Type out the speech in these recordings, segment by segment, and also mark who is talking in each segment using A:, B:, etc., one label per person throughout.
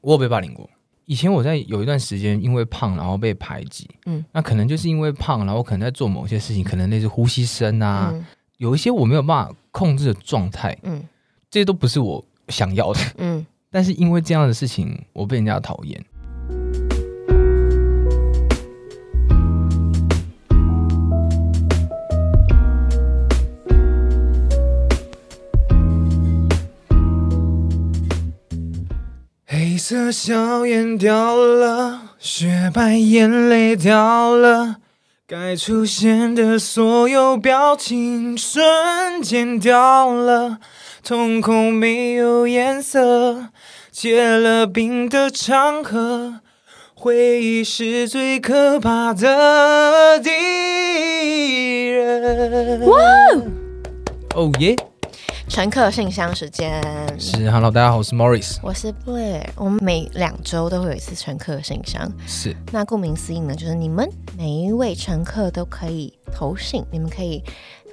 A: 我有被霸凌过。以前我在有一段时间因为胖然后被排挤，嗯
B: 嗯，
A: 那可能就是因为胖，然后可能在做某些事情，可能类似呼吸声啊，
B: 嗯
A: 有一些我没有办法控制的状态，
B: 嗯
A: 这些都不是我想要的。
B: 嗯，
A: 但是因为这样的事情，我被人家讨厌。色笑颜掉了，雪白眼泪掉了，该出现的所有表情瞬间掉了，瞳孔没有颜色，结了冰的长河，回忆是最可怕的敌人。哇！哦耶！
B: 乘客信箱时间。
A: 是，Hello，大家好，我是 Morris。
B: 我是 Blair，我们每两周都会有一次乘客信箱。
A: 是，
B: 那顾名思义呢，就是你们每一位乘客都可以投信，你们可以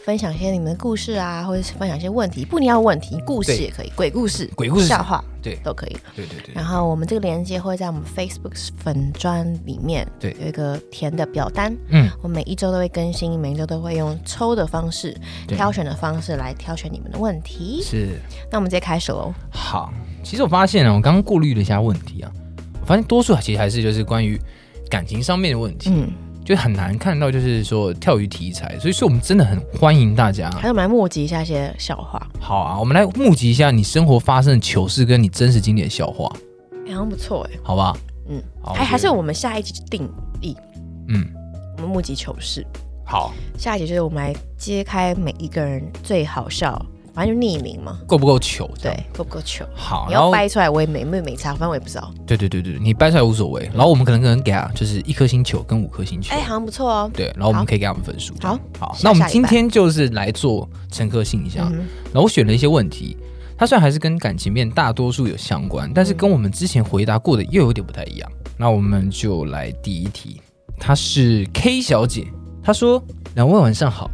B: 分享一些你们的故事啊，或者是分享一些问题，不一定要问题，故事也可以，鬼故事、
A: 鬼故事。
B: 笑话。
A: 对，
B: 都可以。
A: 对对对
B: 然后我们这个链接会在我们 Facebook 粉砖里面，
A: 对。
B: 有一个填的表单，
A: 嗯，
B: 我每一周都会更新，每一周都会用抽的方式、挑选的方式来挑选你们的问题。
A: 是。
B: 那我们直接开始喽。
A: 好，其实我发现啊，我刚刚过滤了一下问题啊，我发现多数其实还是就是关于感情上面的问题，
B: 嗯，
A: 就很难看到就是说跳鱼题材，所以说我们真的很欢迎大家。
B: 还是我们来募集一下一些笑话，
A: 好啊，我们来募集一下你生活发生的糗事跟你真实经典的笑话，
B: 哎好像不错哎。
A: 好吧？
B: 嗯，
A: 好，
B: 还还是
A: 我
B: 们下一集定义，
A: 嗯
B: 我们募集糗事。
A: 好，
B: 下一集就是我们来揭开每一个人最好笑，反正就匿名嘛，
A: 够不够糗？
B: 对，够不够糗？
A: 好，
B: 你
A: 然后
B: 要掰出来，我也没没没差，反正我也不知道。
A: 对对对对，你掰出来无所谓，然后我们可能可能给他就是一颗星球跟五颗星球
B: 哎，，好像不错哦。
A: 对，然后我们
B: 好
A: 可以给他们分数。
B: 好，
A: 好，那我们
B: 下礼拜
A: 今天就是来做乘客信箱。
B: 嗯
A: 然后我选了一些问题，它虽然还是跟感情面大多数有相关，但是跟我们之前回答过的又有点不太一样。那我们就来第一题，她是 K 小姐，她说：“两位晚上好，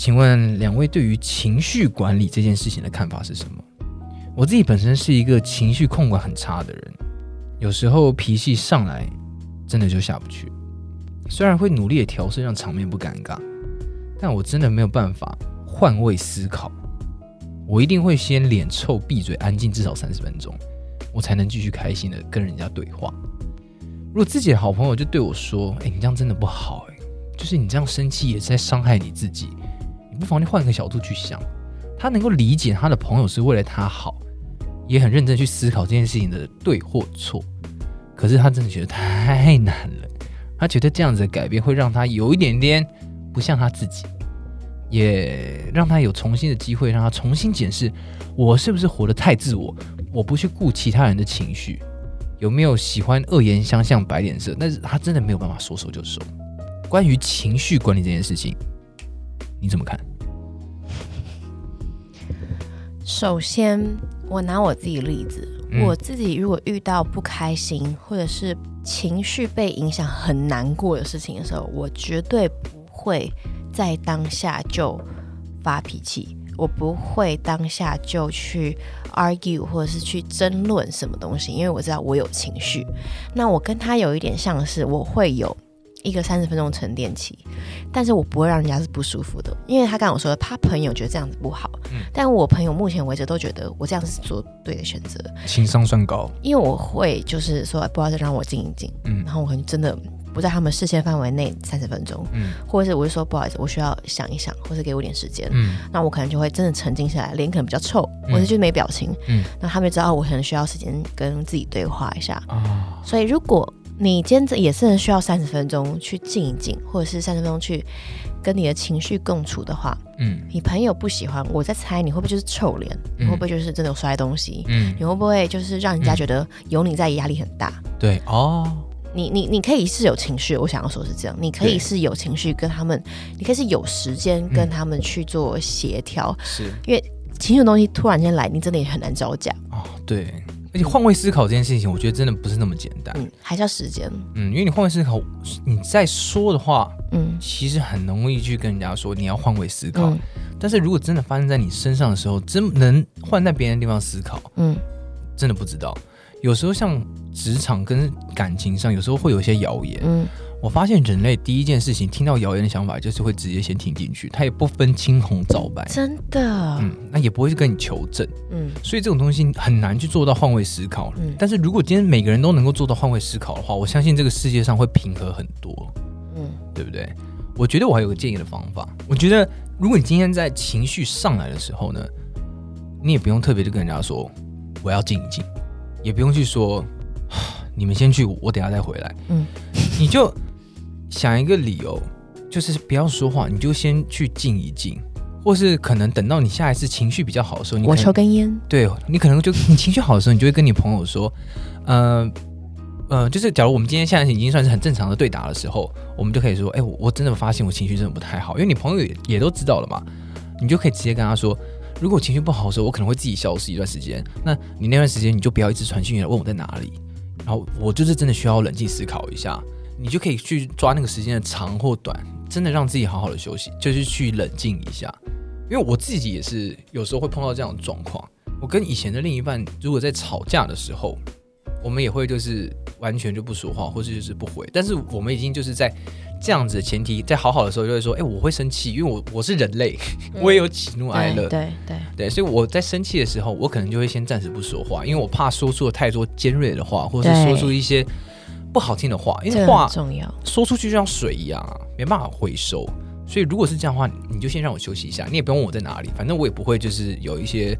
A: 请问两位对于情绪管理这件事情的看法是什么？我自己本身是一个情绪控管很差的人，有时候脾气上来真的就下不去，虽然会努力的调试让场面不尴尬，但我真的没有办法换位思考。”我一定会先脸臭、闭嘴、安静至少三十分钟，我才能继续开心的跟人家对话。如果自己的好朋友就对我说：“哎、你这样真的不好，哎，就是你这样生气也是在伤害你自己，不妨就换个角度去想。”他能够理解他的朋友是为了他好，也很认真去思考这件事情的对或错。可是他真的觉得太难了，他觉得这样子的改变会让他有一点点不像他自己。也让他有重新的机会，让他重新检视我是不是活得太自我，我不去顾其他人的情绪，有没有喜欢恶言相向、摆脸色，但是他真的没有办法说收就收。关于情绪管理这件事情，你怎么看？
B: 首先，我拿我自己例子，
A: 嗯
B: 我自己如果遇到不开心或者是情绪被影响很难过的事情的时候，我绝对不会在当下就发脾气，我不会当下就去 argue 或者是去争论什么东西，因为我知道我有情绪。那我跟他有一点像是，我会有一个三十分钟沉淀期，但是我不会让人家是不舒服的，因为他刚刚我说他朋友觉得这样子不好，
A: 嗯
B: 但我朋友目前为止都觉得我这样是做对的选择，
A: 情商算高，
B: 因为我会就是说不好意思让我静一静，
A: 嗯
B: 然后我可能真的不在他们视线范围内三十分钟，
A: 嗯
B: 或者是我就说不好意思，我需要想一想，或是给我点时间。
A: 嗯
B: 那我可能就会真的沉静下来，脸可能比较臭，
A: 嗯
B: 或者就是没表情。
A: 嗯
B: 那他们就知道我可能需要时间跟自己对话一下。
A: 啊，
B: 所以如果你今天也是需要三十分钟去静一静，或者是三十分钟去跟你的情绪共处的话，
A: 嗯。
B: 你朋友不喜欢，我在猜你会不会就是臭脸？你会不会就是真的有摔东西？
A: 嗯，
B: 你会不会就是让人家觉得有你在压力很大？
A: 对哦，
B: 你你你可以是有情绪，我想要说是这样，你可以是有情绪跟他们，你可以是有时间跟他们去做协调，
A: 是。
B: 因为情绪的东西突然间来，你真的也很难招架，
A: 哦，对，而且换位思考这件事情，我觉得真的不是那么简单。
B: 嗯，还是要时间，
A: 嗯，因为你换位思考，你在说的话，
B: 嗯
A: 其实很容易去跟人家说你要换位思考。
B: 嗯
A: 但是如果真的发生在你身上的时候，真能换在别人的地方思考，
B: 嗯
A: 真的不知道。有时候像职场跟感情上，有时候会有一些谣言。
B: 嗯，
A: 我发现人类第一件事情听到谣言的想法，就是会直接先听进去，他也不分青红皂白。
B: 真的，
A: 嗯，那也不会去跟你求证，
B: 嗯
A: 所以这种东西很难去做到换位思考。
B: 嗯
A: 但是如果今天每个人都能够做到换位思考的话，我相信这个世界上会平和很多。
B: 嗯
A: 对不对？我觉得我还有个建议的方法。我觉得，如果你今天在情绪上来的时候呢，你也不用特别的跟人家说我要静一静，也不用去说你们先去，我等下再回来。
B: 嗯，
A: 你就想一个理由，就是不要说话，你就先去静一静，或是可能等到你下一次情绪比较好的时候，你
B: 我抽根烟，
A: 对你可能就你情绪好的时候，你就会跟你朋友说，呃呃，就是假如我们今天现在已经算是很正常的对答的时候，我们就可以说，哎、我我真的发现我情绪真的不太好，因为你朋友也也都知道了嘛，你就可以直接跟他说，如果情绪不好的时候，我可能会自己消失一段时间，那你那段时间你就不要一直传讯息来问我在哪里，然后我就是真的需要冷静思考一下，你就可以去抓那个时间的长或短，真的让自己好好的休息，就是去冷静一下。因为我自己也是有时候会碰到这样的状况。我跟以前的另一半，如果在吵架的时候，我们也会就是完全就不说话，或是就是不回。但是我们已经就是在这样子的前提，在好好的时候就会说，哎、我会生气，因为我我是人类，我也有喜怒哀乐，
B: 对对对，
A: 对，所以我在生气的时候，我可能就会先暂时不说话，因为我怕说出了太多尖锐的话，或者是说出一些不好听的话，因为话
B: 重要。
A: 说出去就像水一样啊，没办法回收。所以如果是这样的话，你就先让我休息一下，你也不用问我在哪里，反正我也不会就是有一些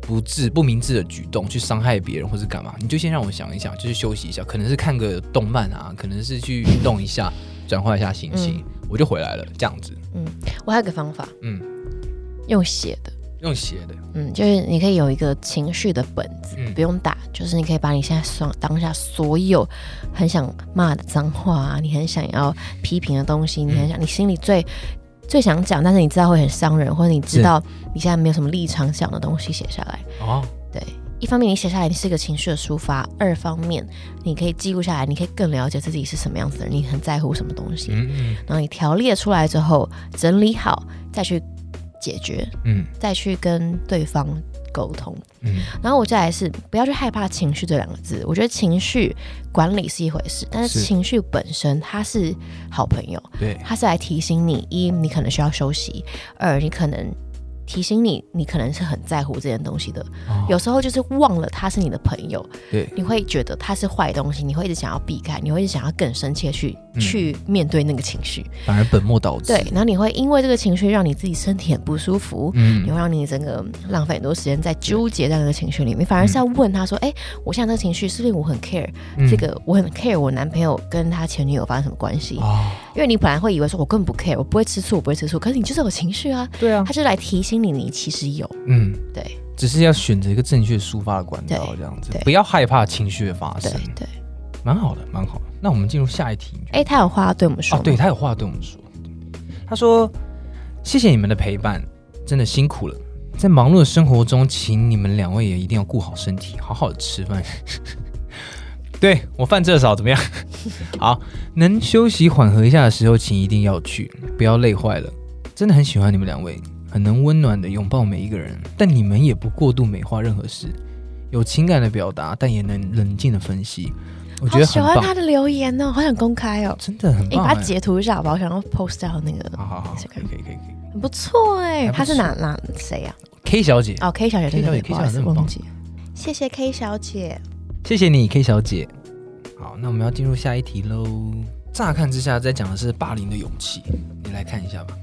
A: 不智不明智的举动去伤害别人或是干嘛，你就先让我想一想，就是休息一下，可能是看个动漫啊，可能是去运动一下，转换一下心情，我就回来了，这样子。
B: 嗯我还有个方法，
A: 嗯，
B: 用写的，
A: 用写的，
B: 嗯，就是你可以有一个情绪的本子，
A: 嗯
B: 不用打，就是你可以把你现在所当下所有很想骂的脏话啊，你很想要批评的东西，你很想，你心里最最想讲，但是你知道会很伤人，或者你知道你现在没有什么立场讲的东西写下来。
A: 哦，
B: 对，一方面你写下来，你是一个情绪的抒发；二方面你可以记录下来，你可以更了解自己是什么样子的人，你很在乎什么东西。
A: 嗯嗯
B: 然后你条列出来之后，整理好，再去解决，
A: 嗯。
B: 再去跟对方沟通。
A: 嗯。
B: 然后我再来是不要去害怕情绪这两个字，我觉得情绪管理是一回事，但是
A: 是。
B: 情绪本身它是好朋友，
A: 对，
B: 它是来提醒你：一，你可能需要休息；二，你可能提醒你，你可能是很在乎这件东西的。
A: 哦
B: 有时候就是忘了他是你的朋友，
A: 对，
B: 你会觉得他是坏东西，你会一直想要避开，你会一直想要更深切去、
A: 嗯
B: 去面对那个情绪。
A: 反而本末倒置。
B: 对，，然后你会因为这个情绪让你自己身体很不舒服。嗯你
A: 嗯
B: 会让你整个浪费很多时间在纠结在那个情绪里面，反而是要问他说：“哎、我现在这个情绪是不是我很 care、
A: 嗯
B: 这个？我很 care 我男朋友跟他前女友发生什么关系？
A: 哦，
B: 因为你本来会以为说我根本不 care，我不会吃醋，我不会吃醋，可是你就是有情绪啊，
A: 对啊
B: 他，就来提醒你，你其实有。
A: 嗯，
B: 对
A: 只是要选择一个正确抒发的管道，这样子，不要害怕情绪的发生，
B: 对。
A: 蛮好的，蛮好的。那我们进入下一题。
B: 哎、他有话要对我们说
A: 哦？，对他有话要对我们说。他说：“谢谢你们的陪伴，真的辛苦了。在忙碌的生活中，请你们两位也一定要顾好身体，好好的吃饭。对我饭吃的少，怎么样？好，能休息缓和一下的时候，请一定要去，不要累坏了。真的很喜欢你们两位，很能温暖的拥抱每一个人，但你们也不过度美化任何事，有情感的表达，但也能冷静的分析。我觉
B: 好喜
A: 得很棒，
B: 欢他的留言哦，好想公开哦。
A: 真的很
B: 哎、你
A: 棒、
B: 把它
A: 哎
B: 截图一下好不好？我想要 post 到那个，
A: 好好好，可以可以可以可以。
B: 很不错哎。他是哪哪谁呀、
A: K 小姐，
B: 哦，K 小姐
A: ，K 小姐，K 小姐很棒
B: 忘记。谢谢 K 小姐。
A: 谢谢你，K 小姐。好，那我们要进入下一题喽。乍看之下，在讲的是霸凌的勇气，你来看一下吧。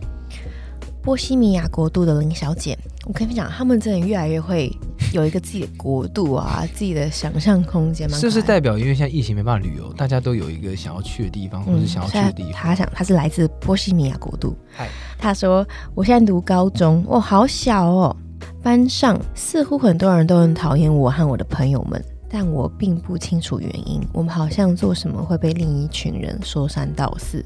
B: 波西米亚国度的林小姐，我跟你讲，他们真的越来越会有一个自己的国度啊，自己的想象空间，蛮
A: 是不是代表因为现在疫情没办法旅游，大家都有一个想要去的地方，或是想要去的地方？
B: 他他想他是来自波西米亚国度
A: 嗨。
B: 他说：“我现在读高中，哇，好小哦。班上似乎很多人都很讨厌我和我的朋友们，但我并不清楚原因。我们好像做什么会被另一群人说三道四，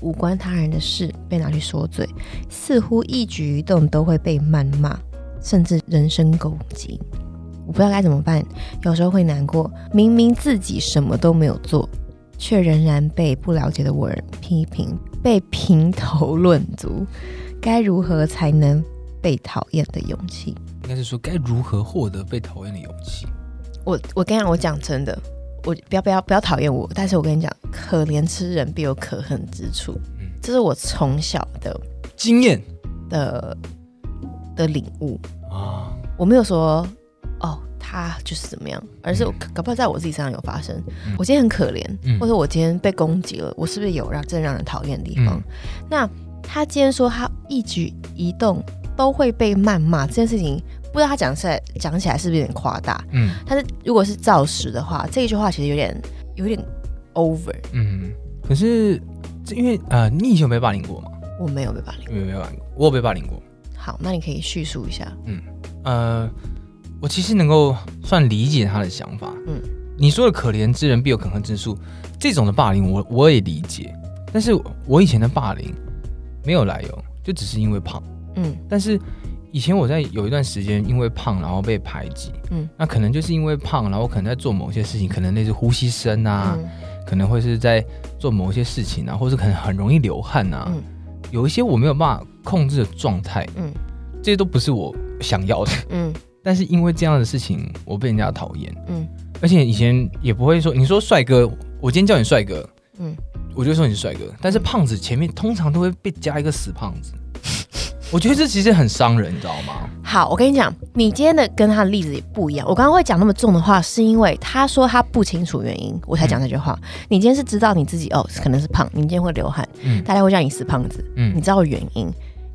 B: 无关他人的事被拿去说嘴，似乎一举一动都会被谩骂，甚至人身攻击。我不知道该怎么办，有时候会难过，明明自己什么都没有做，却仍然被不了解的我人批评，被评头论足，该如何才能被讨厌的勇气？
A: 应该是说该如何获得被讨厌的勇气？
B: 我我跟你讲，我讲真的，我不要不要不要讨厌我，但是我跟你讲，可怜之人必有可恨之处，
A: 嗯。
B: 这是我从小的
A: 经验。
B: 的的领悟。
A: 啊，
B: 我没有说哦，他就是怎么样，而是我搞不好在我自己身上有发生。
A: 嗯。
B: 我今天很可怜，
A: 嗯。
B: 或者我今天被攻击了，我是不是有让真的让人讨厌的地方？
A: 嗯。
B: 那他今天说他一举一动都会被谩骂，这件事情不知道他讲起来讲起来是不是有点夸大？
A: 嗯
B: 但是如果是造实的话，这一句话其实有点有点 over。
A: 嗯，可是这因为呃，你以前有被霸凌过吗？
B: 我没有被霸凌。
A: 没有被霸凌过，我有被霸凌过。
B: 好，那你可以叙述一下。
A: 嗯呃，我其实能够算理解他的想法。嗯
B: 嗯，
A: 你说的可怜之人必有可恨之处，这种的霸凌我我也理解。但是我以前的霸凌没有来由，就只是因为胖。
B: 嗯
A: 但是以前我在有一段时间因为胖然后被排挤，
B: 嗯。
A: 那可能就是因为胖，然后我可能在做某些事情，可能类似呼吸声啊，
B: 嗯。
A: 可能会是在做某些事情啊，或是可能很容易流汗啊，
B: 嗯。
A: 有一些我没有办法控制的状态，
B: 嗯。
A: 这些都不是我想要的。
B: 嗯。
A: 但是因为这样的事情，我被人家讨厌，
B: 嗯。
A: 而且以前也不会说，你说帅哥，我今天叫你帅哥，
B: 嗯，
A: 我就说你是帅哥。但是胖子前面通常都会被加一个死胖子，我觉得这其实很伤人，你知道吗？
B: 好，我跟你讲，你今天的跟他的例子也不一样。我刚刚会讲那么重的话，是因为他说他不清楚原因，我才讲这句话。你今天是知道你自己哦，可能是胖，你今天会流汗，
A: 嗯
B: 大家会叫你死胖子，嗯你
A: 嗯
B: 知道原因，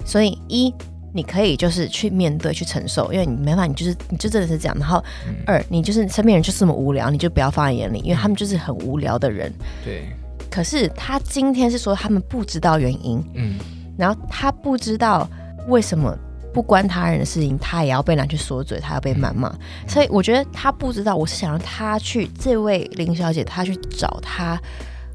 B: 所以一。你可以就是去面对、去承受，因为你没办法，你就是你就真的是这样。然后
A: 嗯
B: 二，你就是身边人就是这么无聊，你就不要放在眼里，因为他们就是很无聊的人。
A: 对，
B: 可是他今天是说他们不知道原因，
A: 嗯
B: 然后他不知道为什么不关他人的事情，他也要被拿去说嘴，他要被谩骂。所以我觉得他不知道，我是想让他去，这位林小姐，她去找他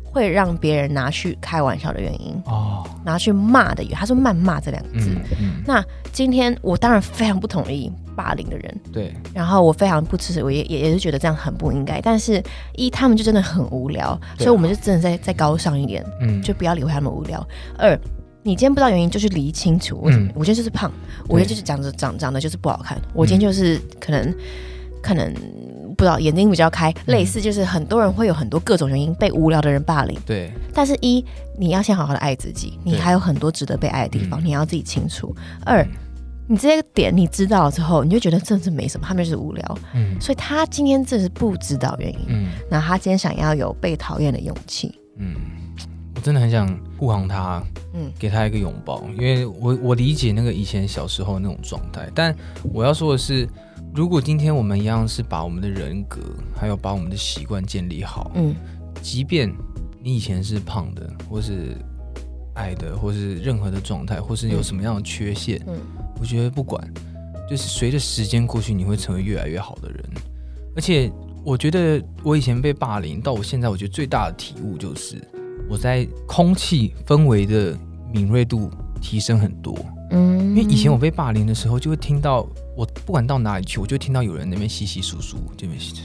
B: 会让别人拿去开玩笑的原因，
A: 哦，
B: 拿去骂的原因。他说谩骂这两个字。
A: 嗯嗯，
B: 那今天我当然非常不同意霸凌的人，
A: 对，
B: 然后我非常不支持，我也也也是觉得这样很不应该。但是一他们就真的很无聊，
A: 啊
B: 所以我们就真的再再高尚一点，
A: 嗯
B: 就不要理会他们无聊。二，你今天不知道原因，就是理清楚。我、
A: 嗯
B: 我今天就是胖，我今天就是长着长长得就是不好看，我今天就是可能、可能不知道眼睛比较开，类似就是很多人会有很多各种原因被无聊的人霸凌。
A: 对，
B: 但是一你要先好好的爱自己，你还有很多值得被爱的地方，
A: 嗯
B: 你要自己清楚。二，你这些点你知道了之后，你就觉得真是没什么，他们就是无聊。
A: 嗯
B: 所以他今天这是不知道原因，
A: 嗯
B: 那他今天想要有被讨厌的勇气。
A: 嗯，我真的很想护航他，
B: 嗯。
A: 给他一个拥抱，因为我我理解那个以前小时候那种状态，但我要说的是，如果今天我们一样是把我们的人格，还有把我们的习惯建立好，
B: 嗯。
A: 即便你以前是胖的，或是矮的，或是任何的状态，或是有什么样的缺陷，
B: 嗯。
A: 我觉得不管，就是随着时间过去，你会成为越来越好的人。而且，我觉得我以前被霸凌，到我现在，我觉得最大的体悟就是，我在空气氛围的敏锐度提升很多。
B: 嗯，
A: 因为以前我被霸凌的时候，就会听到我不管到哪里去，我就听到有人那边稀稀疏疏，这边稀稀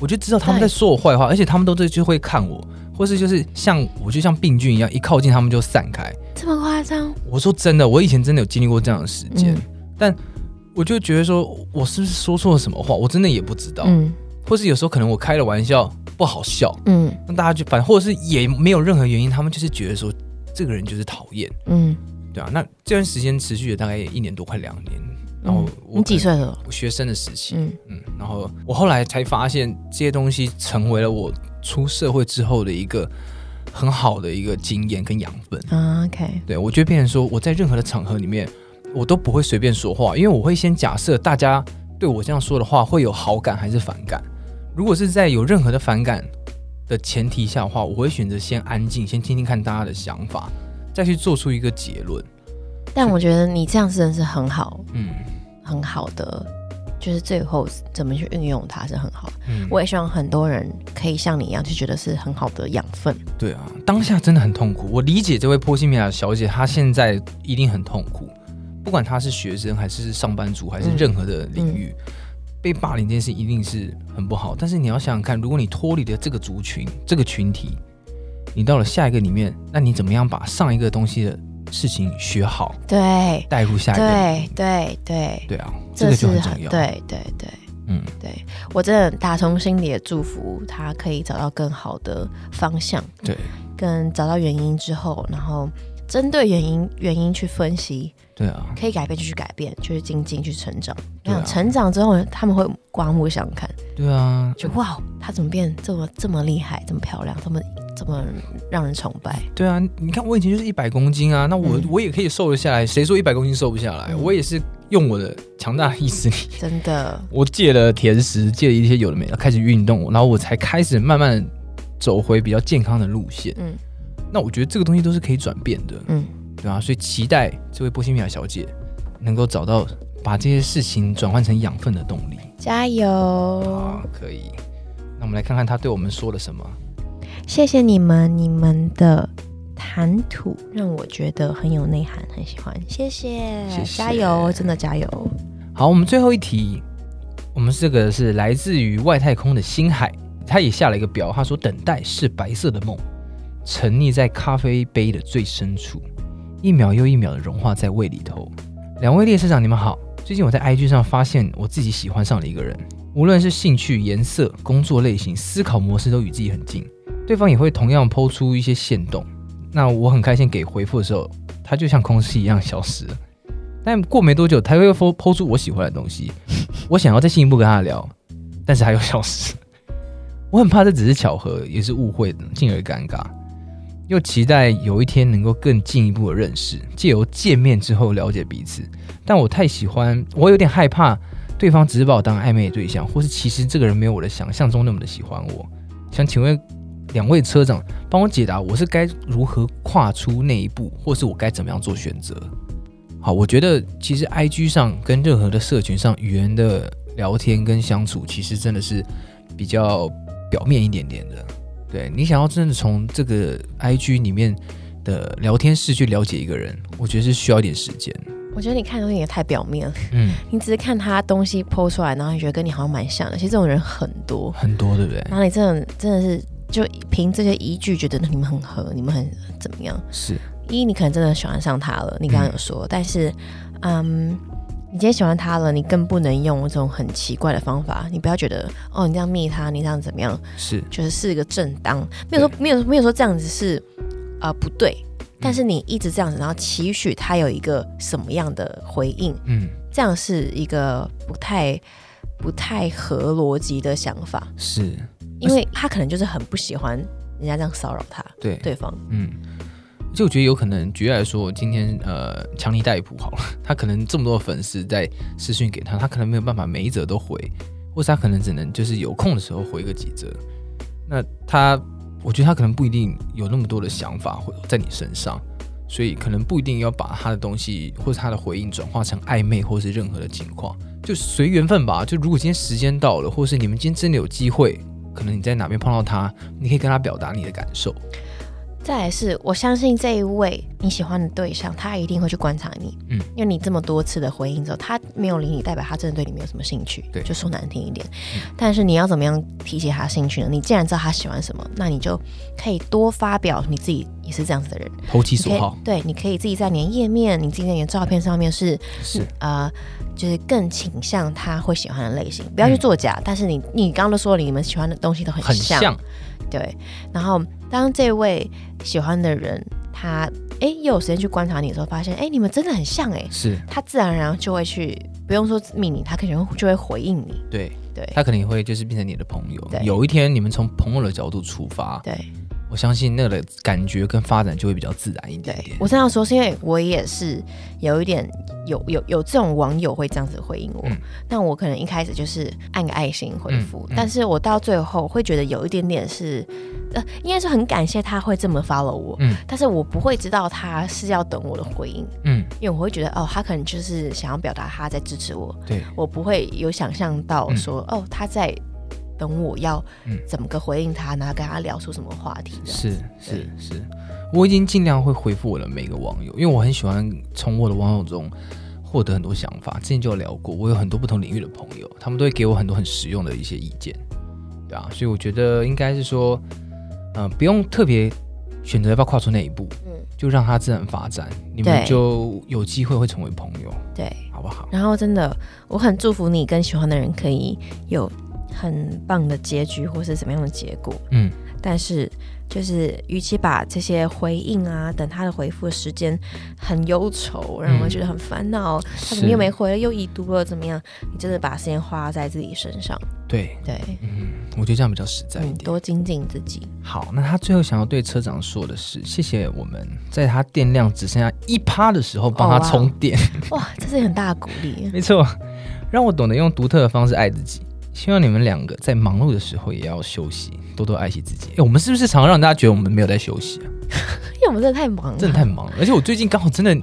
A: 我就知道他们在说我坏话，而且他们都这就会看我，或是就是像我就像病菌一样，一靠近他们就散开。
B: 这么夸张？
A: 我说真的，我以前真的有经历过这样的时间，
B: 嗯
A: 但我就觉得说，我是不是说错了什么话？我真的也不知道，
B: 嗯
A: 或是有时候可能我开了玩笑不好笑，
B: 嗯
A: 那大家就反正或者是也没有任何原因，他们就是觉得说这个人就是讨厌，
B: 嗯，
A: 对啊。那这段时间持续了大概一年多，快两年。然后
B: 嗯
A: 我
B: 你几？岁了？
A: 我学生的时期，
B: 嗯
A: 嗯，然后我后来才发现这些东西成为了我出社会之后的一个很好的一个经验跟养分。
B: 啊，OK，
A: 对我觉得变成说，我在任何的场合里面，我都不会随便说话，因为我会先假设大家对我这样说的话会有好感还是反感。如果是在有任何的反感的前提下的话，我会选择先安静，先听听看大家的想法，再去做出一个结论。
B: 但我觉得你这样真的是很好，
A: 嗯
B: 很好的，就是最后怎么去运用它是很好。
A: 嗯，
B: 我也希望很多人可以像你一样，就觉得是很好的养分。
A: 对啊，当下真的很痛苦。我理解这位波西米亚小姐，她现在一定很痛苦，不管她是学生还是上班族，还是
B: 嗯
A: 任何的领域，被霸凌这件事一定是很不好。但是你要想想看，如果你脱离了这个族群、这个群体，你到了下一个里面，那你怎么样把上一个东西的事情学好，
B: 对，
A: 带入下一个里
B: 对？，对，对，
A: 对啊，这个就很重要。
B: 对，对，对，
A: 嗯，
B: 对我真的打从心里的祝福他可以找到更好的方向，
A: 对
B: 跟找到原因之后，然后针对原因原因去分析，
A: 对啊，
B: 可以改变就去改变，就是精进去成长。
A: 对啊。
B: 成长之后，他们会刮目相看，
A: 对啊，
B: 就哇，他怎么变这么这么厉害，这么漂亮，这么这么让人崇拜？
A: 对啊，你看我以前就是一百公斤啊，那我、
B: 嗯。
A: 我也可以瘦得下来，谁说一百公斤瘦不下来？
B: 嗯。
A: 我也是用我的强大的意志力，
B: 真的，
A: 我戒了甜食，戒了一些有的没的，开始运动，然后我才开始慢慢走回比较健康的路线。
B: 嗯。
A: 那我觉得这个东西都是可以转变的，
B: 嗯，
A: 对啊，所以期待这位波西米亚小姐能够找到把这些事情转换成养分的动力。
B: 加油！
A: 啊，可以。那我们来看看她对我们说了什么。
B: 谢谢你们，你们的谈吐让我觉得很有内涵，很喜欢，谢谢，
A: 谢谢
B: 加油，真的加油。
A: 好，我们最后一题，我们这个是来自于外太空的星海，他也下了一个表，他说等待是白色的梦，沉溺在咖啡杯的最深处，一秒又一秒的融化在胃里头。两位列车长，你们好。最近我在 IG 上发现我自己喜欢上了一个人，无论是兴趣、颜色、工作类型、思考模式都与自己很近，对方也会同样抛出一些线动。那我很开心给回复的时候，他就像空气一样消失了。但过没多久，他又抛抛出我喜欢的东西，我想要再进一步跟他聊，但是他又消失。我很怕这只是巧合，也是误会，进而尴尬。又期待有一天能够更进一步的认识，借由见面之后了解彼此。但我太喜欢，我有点害怕对方只是把我当暧昧的对象，或是其实这个人没有我的想象中那么的喜欢我。想请问两位车长，帮我解答，我是该如何跨出那一步，或是我该怎么样做选择？好，我觉得其实 I G 上跟任何的社群上语言的聊天跟相处，其实真的是比较表面一点点的。对你想要真的从这个 I G 里面的聊天室去了解一个人，我觉得是需要一点时间。
B: 我觉得你看东西也太表面了，
A: 嗯，
B: 你只是看他东西剖出来，然后你觉得跟你好像蛮像的。其实这种人很多，
A: 很多对不对？
B: 然后你真的真的是就凭这些依据觉得你们很合，你们很怎么样？
A: 是，
B: 一，你可能真的喜欢上他了，你刚刚有说，但是，嗯，你今天喜欢他了，你更不能用这种很奇怪的方法。你不要觉得哦，你这样密他，你这样怎么样，
A: 是，
B: 就是是一个正当，没有说没有没有说这样子是呃不对，但是你一直这样子，然后期许他有一个什么样的回应，
A: 嗯，
B: 这样是一个不太不太合逻辑的想法，
A: 是，
B: 因为他可能就是很不喜欢人家这样骚扰他
A: 对，
B: 对方，
A: 嗯，就觉得有可能，举例来说，今天呃，强尼戴普好了，他可能这么多粉丝在私讯给他，他可能没有办法每一则都回，或是他可能只能就是有空的时候回个几则。那他，我觉得他可能不一定有那么多的想法会在你身上，所以可能不一定要把他的东西或者他的回应转化成暧昧或是任何的情况，就随缘分吧。就如果今天时间到了，或是你们今天真的有机会，可能你在哪边碰到他，你可以跟他表达你的感受。
B: 再来是，我相信这一位你喜欢的对象，他一定会去观察你，
A: 嗯。
B: 因为你这么多次的回应之后，他没有理你，代表他真的对你没有什么兴趣，
A: 对。
B: 就说难听一点。但是你要怎么样提起他兴趣呢？你既然知道他喜欢什么，那你就可以多发表你自己也是这样子的人，
A: 投其所好，
B: 对，你可以自己在你的页面，你自己在你的照片上面是
A: 是。
B: 呃，就是更倾向他会喜欢的类型，不要去作假。但是你你刚刚都说了，你们喜欢的东西都很
A: 很，
B: 像，对。然后当这位喜欢的人他哎又有时间去观察你的时候，发现哎你们真的很像哎，
A: 是。
B: 他自然而然就会去不用说命你，他可能就会回应你，
A: 对，
B: 对。
A: 他可能会就是变成你的朋友。有一天你们从朋友的角度出发，
B: 对
A: 我相信那个感觉跟发展就会比较自然一点
B: 对
A: 点。。
B: 我这样说是因为我也是有一点有有有这种网友会这样子回应我，
A: 嗯。
B: 但我可能一开始就是按个爱心回复，
A: 嗯嗯。
B: 但是我到最后会觉得有一点点是，呃，应该是很感谢他会这么 follow 我，
A: 嗯。
B: 但是我不会知道他是要等我的回应，
A: 嗯，
B: 因为我会觉得哦，他可能就是想要表达他在支持我，
A: 对，
B: 我不会有想象到说、哦他在等我要
A: 嗯
B: 怎么个回应他，然后跟他聊出什么话题
A: 是是是，我已经尽量会回复我的每个网友，因为我很喜欢从我的网友中获得很多想法。之前就有聊过，我有很多不同领域的朋友，他们都会给我很多很实用的一些意见，对啊，所以我觉得应该是说，嗯、不用特别选择要不要跨出那一步，
B: 嗯，
A: 就让它自然发展，你们就有机会会成为朋友，
B: 对。
A: 好不不好？
B: 然后真的，我很祝福你跟喜欢的人可以有很棒的结局，或是怎么样的结果。
A: 嗯，
B: 但是就是，与其把这些回应啊，等他的回复的时间很忧愁，让我觉得很烦恼，他怎么又没回了，又已读了，怎么样？你真的把时间花在自己身上，
A: 对，
B: 对，
A: 嗯，我觉得这样比较实在一
B: 嗯，
A: 点。
B: 多精进自己。
A: 好，那他最后想要对车长说的是，谢谢我们在他电量只剩下一趴的时候帮他
B: 哦哇
A: 充电。
B: 哇，这是很大的鼓励。
A: 没错，让我懂得用独特的方式爱自己。希望你们两个在忙碌的时候也要休息，多多爱惜自己。哎，我们是不是常常让大家觉得我们没有在休息啊？
B: 因为我们真的太忙了，
A: 真的太忙了，而且我最近刚好真的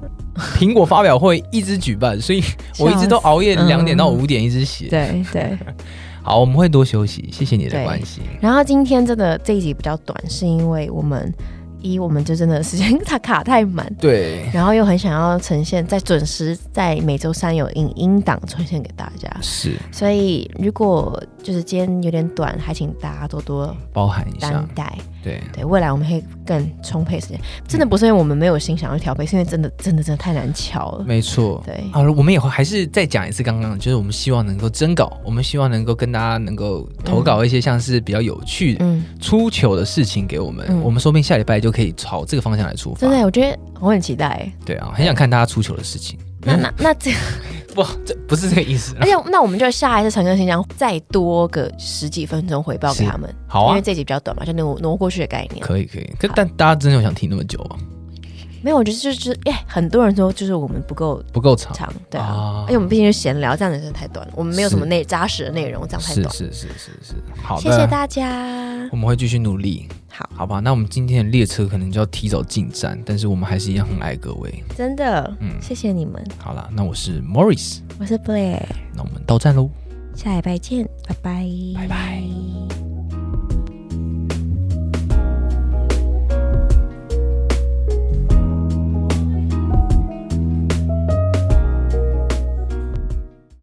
A: 苹果发表会一直举办，所以我一直都熬夜
B: 嗯
A: 两点到五点一直写。
B: 对对。
A: 好，我们会多休息，谢谢你的
B: 对
A: 关心。
B: 然后今天真的这一集比较短，是因为我们一我们就真的时间它卡太满，
A: 对，
B: 然后又很想要呈现在准时在每周三有影音档呈现给大家，
A: 是。
B: 所以如果就是今天有点短，还请大家多多
A: 包涵一下
B: 担，待。
A: 对，
B: 对，未来我们会更充沛时间。真的不是因为我们没有心想要调配，是因为真的真的真的太难敲了。
A: 没错。
B: 对
A: 好了，我们也会还是再讲一次刚刚，就是我们希望能够征稿，我们希望能够跟大家能够投稿一些像是比较有趣、
B: 嗯，
A: 出糗的事情给我们，
B: 嗯
A: 我们说不定下礼拜就可以朝这个方向来出发。
B: 真的，我觉得我很期待。
A: 对啊，很想看大家出糗的事情。
B: 那那那这，
A: 不，这不是这个意思。
B: 而且那我们就下一次陈更新疆再多个十几分钟回报给他们，
A: 好啊
B: 因为，这集比较短嘛，就挪挪过去的概念。
A: 可以可以。可但大家真的有想听那么久吗？
B: 没有，我觉得就是哎，很多人说就是我们不够
A: 不够长。
B: 长，对啊，
A: 啊。
B: 而且我们毕竟是闲聊，这样子真的太短了，我们没有什么
A: 是。
B: 内扎实的内容，这样太短。
A: 是是是是是，好的，
B: 谢谢大家，
A: 我们会继续努力。
B: 好，
A: 好吧，那我们今天的列车可能就要提早进站，但是我们还是一样很爱各位。
B: 真的，
A: 嗯。
B: 谢谢你们，
A: 好了，那我是 Morris，
B: 我是 Blair，
A: 那我们到站喽。
B: 下礼拜见，拜拜，
A: 拜拜。